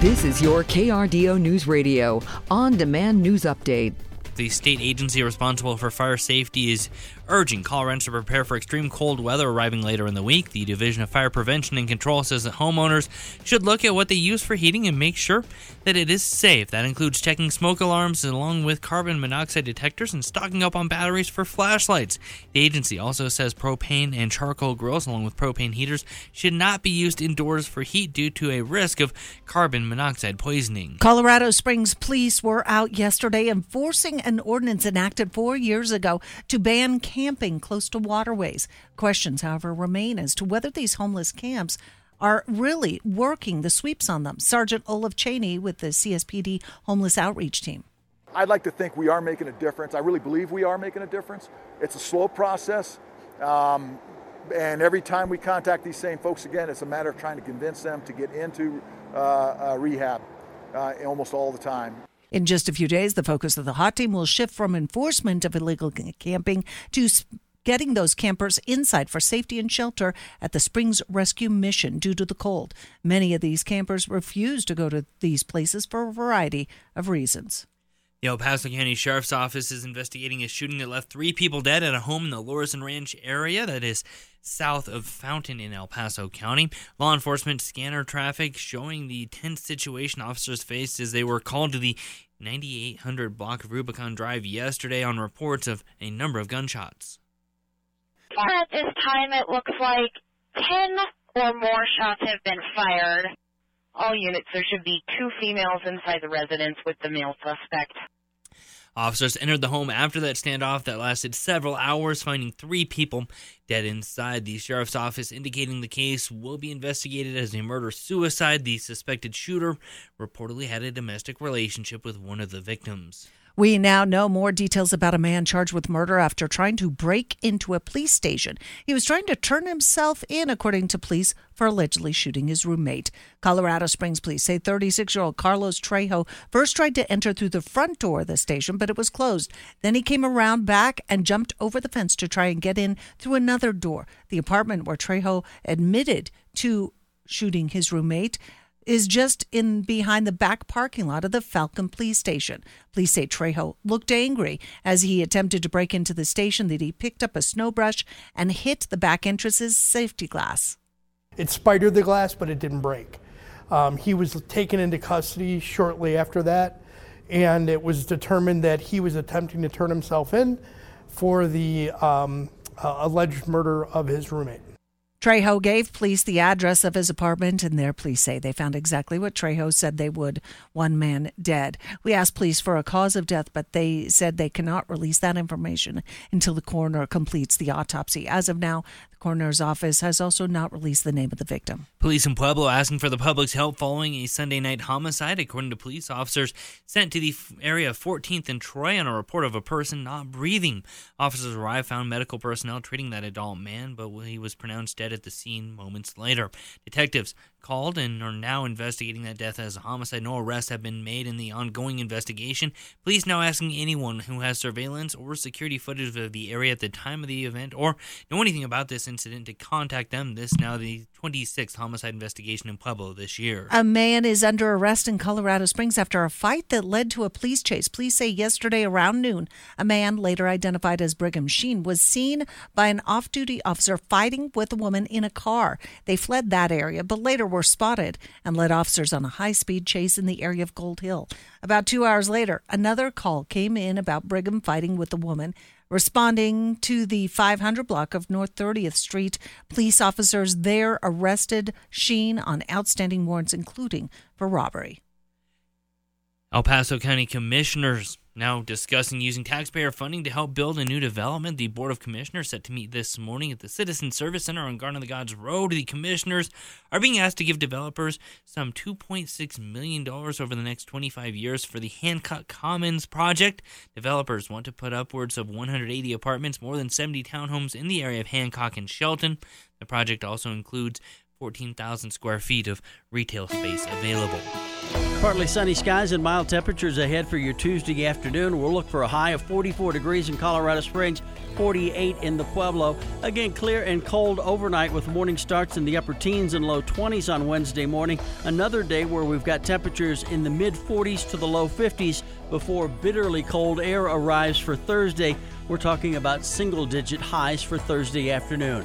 This is your KRDO News Radio on demand news update. The state agency responsible for fire safety is urging Coloradans to prepare for extreme cold weather arriving later in the week. The Division of Fire Prevention and Control says that homeowners should look at what they use for heating and make sure that it is safe. That includes checking smoke alarms along with carbon monoxide detectors and stocking up on batteries for flashlights. The agency also says propane and charcoal grills along with propane heaters should not be used indoors for heat due to a risk of carbon monoxide poisoning. Colorado Springs police were out yesterday enforcing an ordinance enacted 4 years ago to ban camping close to waterways. Questions, however, remain as to whether these homeless camps are really working the sweeps on them. Sergeant Olaf Cheney with the CSPD Homeless Outreach Team. I'd like to think we are making a difference. I really believe we are making a difference. It's a slow process. Um, and every time we contact these same folks again, it's a matter of trying to convince them to get into uh, uh, rehab uh, almost all the time. In just a few days, the focus of the hot team will shift from enforcement of illegal camping to getting those campers inside for safety and shelter at the Springs Rescue Mission due to the cold. Many of these campers refuse to go to these places for a variety of reasons. The El Paso County Sheriff's Office is investigating a shooting that left three people dead at a home in the Lorson Ranch area that is south of Fountain in El Paso County. Law enforcement scanner traffic showing the tense situation officers faced as they were called to the 9800 block of Rubicon Drive yesterday on reports of a number of gunshots. At this time, it looks like 10 or more shots have been fired. All units, there should be two females inside the residence with the male suspect. Officers entered the home after that standoff that lasted several hours, finding three people dead inside. The sheriff's office indicating the case will be investigated as a murder suicide. The suspected shooter reportedly had a domestic relationship with one of the victims. We now know more details about a man charged with murder after trying to break into a police station. He was trying to turn himself in, according to police, for allegedly shooting his roommate. Colorado Springs police say 36 year old Carlos Trejo first tried to enter through the front door of the station, but it was closed. Then he came around back and jumped over the fence to try and get in through another door. The apartment where Trejo admitted to shooting his roommate is just in behind the back parking lot of the Falcon Police Station. Police say Trejo looked angry as he attempted to break into the station that he picked up a snow brush and hit the back entrance's safety glass. It spidered the glass, but it didn't break. Um, he was taken into custody shortly after that, and it was determined that he was attempting to turn himself in for the um, uh, alleged murder of his roommate. Trejo gave police the address of his apartment, and there police say they found exactly what Trejo said they would one man dead. We asked police for a cause of death, but they said they cannot release that information until the coroner completes the autopsy. As of now, the Coroner's office has also not released the name of the victim. Police in Pueblo asking for the public's help following a Sunday night homicide, according to police officers sent to the area of 14th and Troy on a report of a person not breathing. Officers arrived, found medical personnel treating that adult man, but he was pronounced dead at the scene moments later. Detectives called and are now investigating that death as a homicide. No arrests have been made in the ongoing investigation. Police now asking anyone who has surveillance or security footage of the area at the time of the event or know anything about this incident to contact them. This now the 26th homicide investigation in Pueblo this year. A man is under arrest in Colorado Springs after a fight that led to a police chase. Police say yesterday around noon, a man later identified as Brigham Sheen was seen by an off-duty officer fighting with a woman in a car. They fled that area, but later were spotted and led officers on a high-speed chase in the area of Gold Hill. About 2 hours later, another call came in about Brigham fighting with a woman. Responding to the 500 block of North 30th Street, police officers there arrested Sheen on outstanding warrants, including for robbery. El Paso County Commissioners now discussing using taxpayer funding to help build a new development. The Board of Commissioners set to meet this morning at the Citizen Service Center on Garden of the Gods Road. The commissioners are being asked to give developers some $2.6 million over the next 25 years for the Hancock Commons project. Developers want to put upwards of 180 apartments, more than 70 townhomes in the area of Hancock and Chelton. The project also includes 14,000 square feet of retail space available. Partly sunny skies and mild temperatures ahead for your Tuesday afternoon. We'll look for a high of 44 degrees in Colorado Springs, 48 in the Pueblo. Again, clear and cold overnight with morning starts in the upper teens and low 20s on Wednesday morning. Another day where we've got temperatures in the mid 40s to the low 50s before bitterly cold air arrives for Thursday. We're talking about single digit highs for Thursday afternoon.